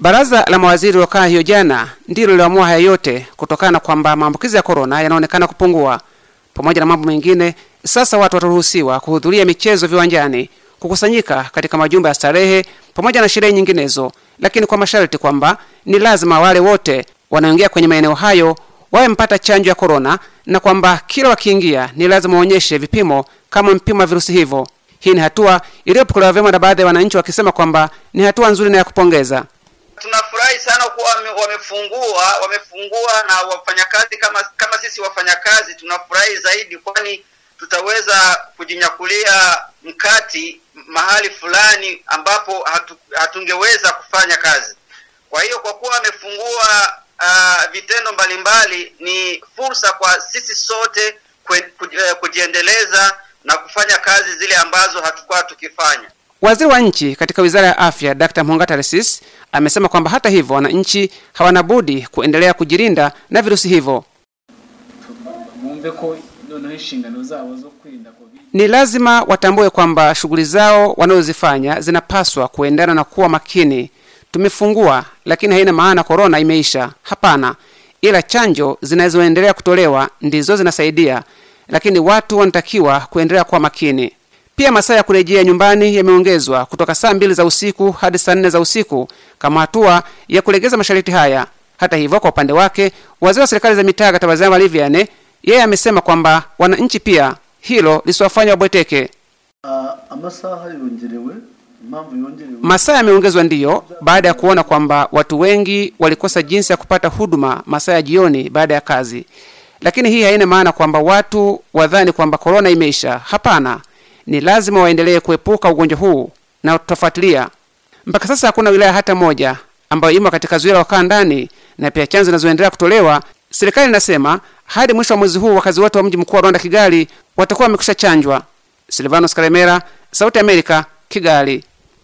Baraza la mawaziri lokaa hiyo jana ndilo liloamua haya yote kutokana na kwamba maambukizi ya korona yanaonekana kupungua. Pamoja na mambo mengine, sasa watu wataruhusiwa kuhudhuria michezo viwanjani, kukusanyika katika majumba ya starehe pamoja na sherehe nyinginezo, lakini kwa masharti kwamba ni lazima wale wote wanaoingia kwenye maeneo hayo wawe chanjo ya korona, na kwamba kila wakiingia ni lazima waonyeshe vipimo kama mpimo wa virusi hivyo. Hii ni hatua iliyopokelewa vyema na baadhi ya wananchi wakisema kwamba ni hatua nzuri na ya kupongeza. Wamefungua wamefungua na wafanyakazi kama kama sisi wafanyakazi tunafurahi zaidi, kwani tutaweza kujinyakulia mkati mahali fulani ambapo hatu, hatungeweza kufanya kazi. Kwa hiyo kwa kuwa wamefungua uh, vitendo mbalimbali, ni fursa kwa sisi sote eh, kujiendeleza na kufanya kazi zile ambazo hatukuwa tukifanya. Waziri wa nchi katika wizara ya afya Dr. Mhonga Taresis amesema kwamba hata hivyo wananchi hawana budi kuendelea kujilinda na virusi hivyo. Ni lazima watambue kwamba shughuli zao wanazozifanya zinapaswa kuendana na kuwa makini. Tumefungua, lakini haina maana korona imeisha. Hapana, ila chanjo zinazoendelea kutolewa ndizo zinasaidia, lakini watu wanatakiwa kuendelea kuwa makini. Pia masaa ya kurejea nyumbani yameongezwa kutoka saa mbili za usiku hadi saa nne za usiku kama hatua ya kulegeza masharti haya. Hata hivyo, kwa upande wake, waziri wa serikali za mitaa Katabazama Liviane yeye amesema kwamba wananchi pia hilo lisiwafanya wabweteke. Masaa yameongezwa ndiyo, baada ya kuona kwamba watu wengi walikosa jinsi ya kupata huduma masaa ya jioni baada ya kazi. Lakini hii haina maana kwamba watu wadhani kwamba korona imeisha. Hapana, ni lazima waendelee kuepuka ugonjwa huu na tutafuatilia. Mpaka sasa hakuna wilaya hata moja ambayo imo katika zuio la wakaa ndani, na pia chanzo zinazoendelea kutolewa. Serikali inasema hadi mwisho wa mwezi huu wakazi wote wa mji mkuu wa Rwanda, Kigali, watakuwa wamekwisha chanjwa. Silvanos Karemera, Sauti ya Amerika, Kigali.